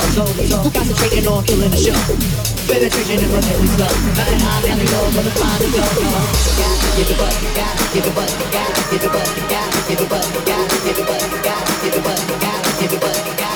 To toe to toe. Concentrating on killing the show. Penetration running we slow. Nothing high, down the low, gonna find the dough. Come on. Gotta give it butt, gotta give it butt, give it butt, give it butt, give it butt, give it butt, give it butt, gotta give it butt,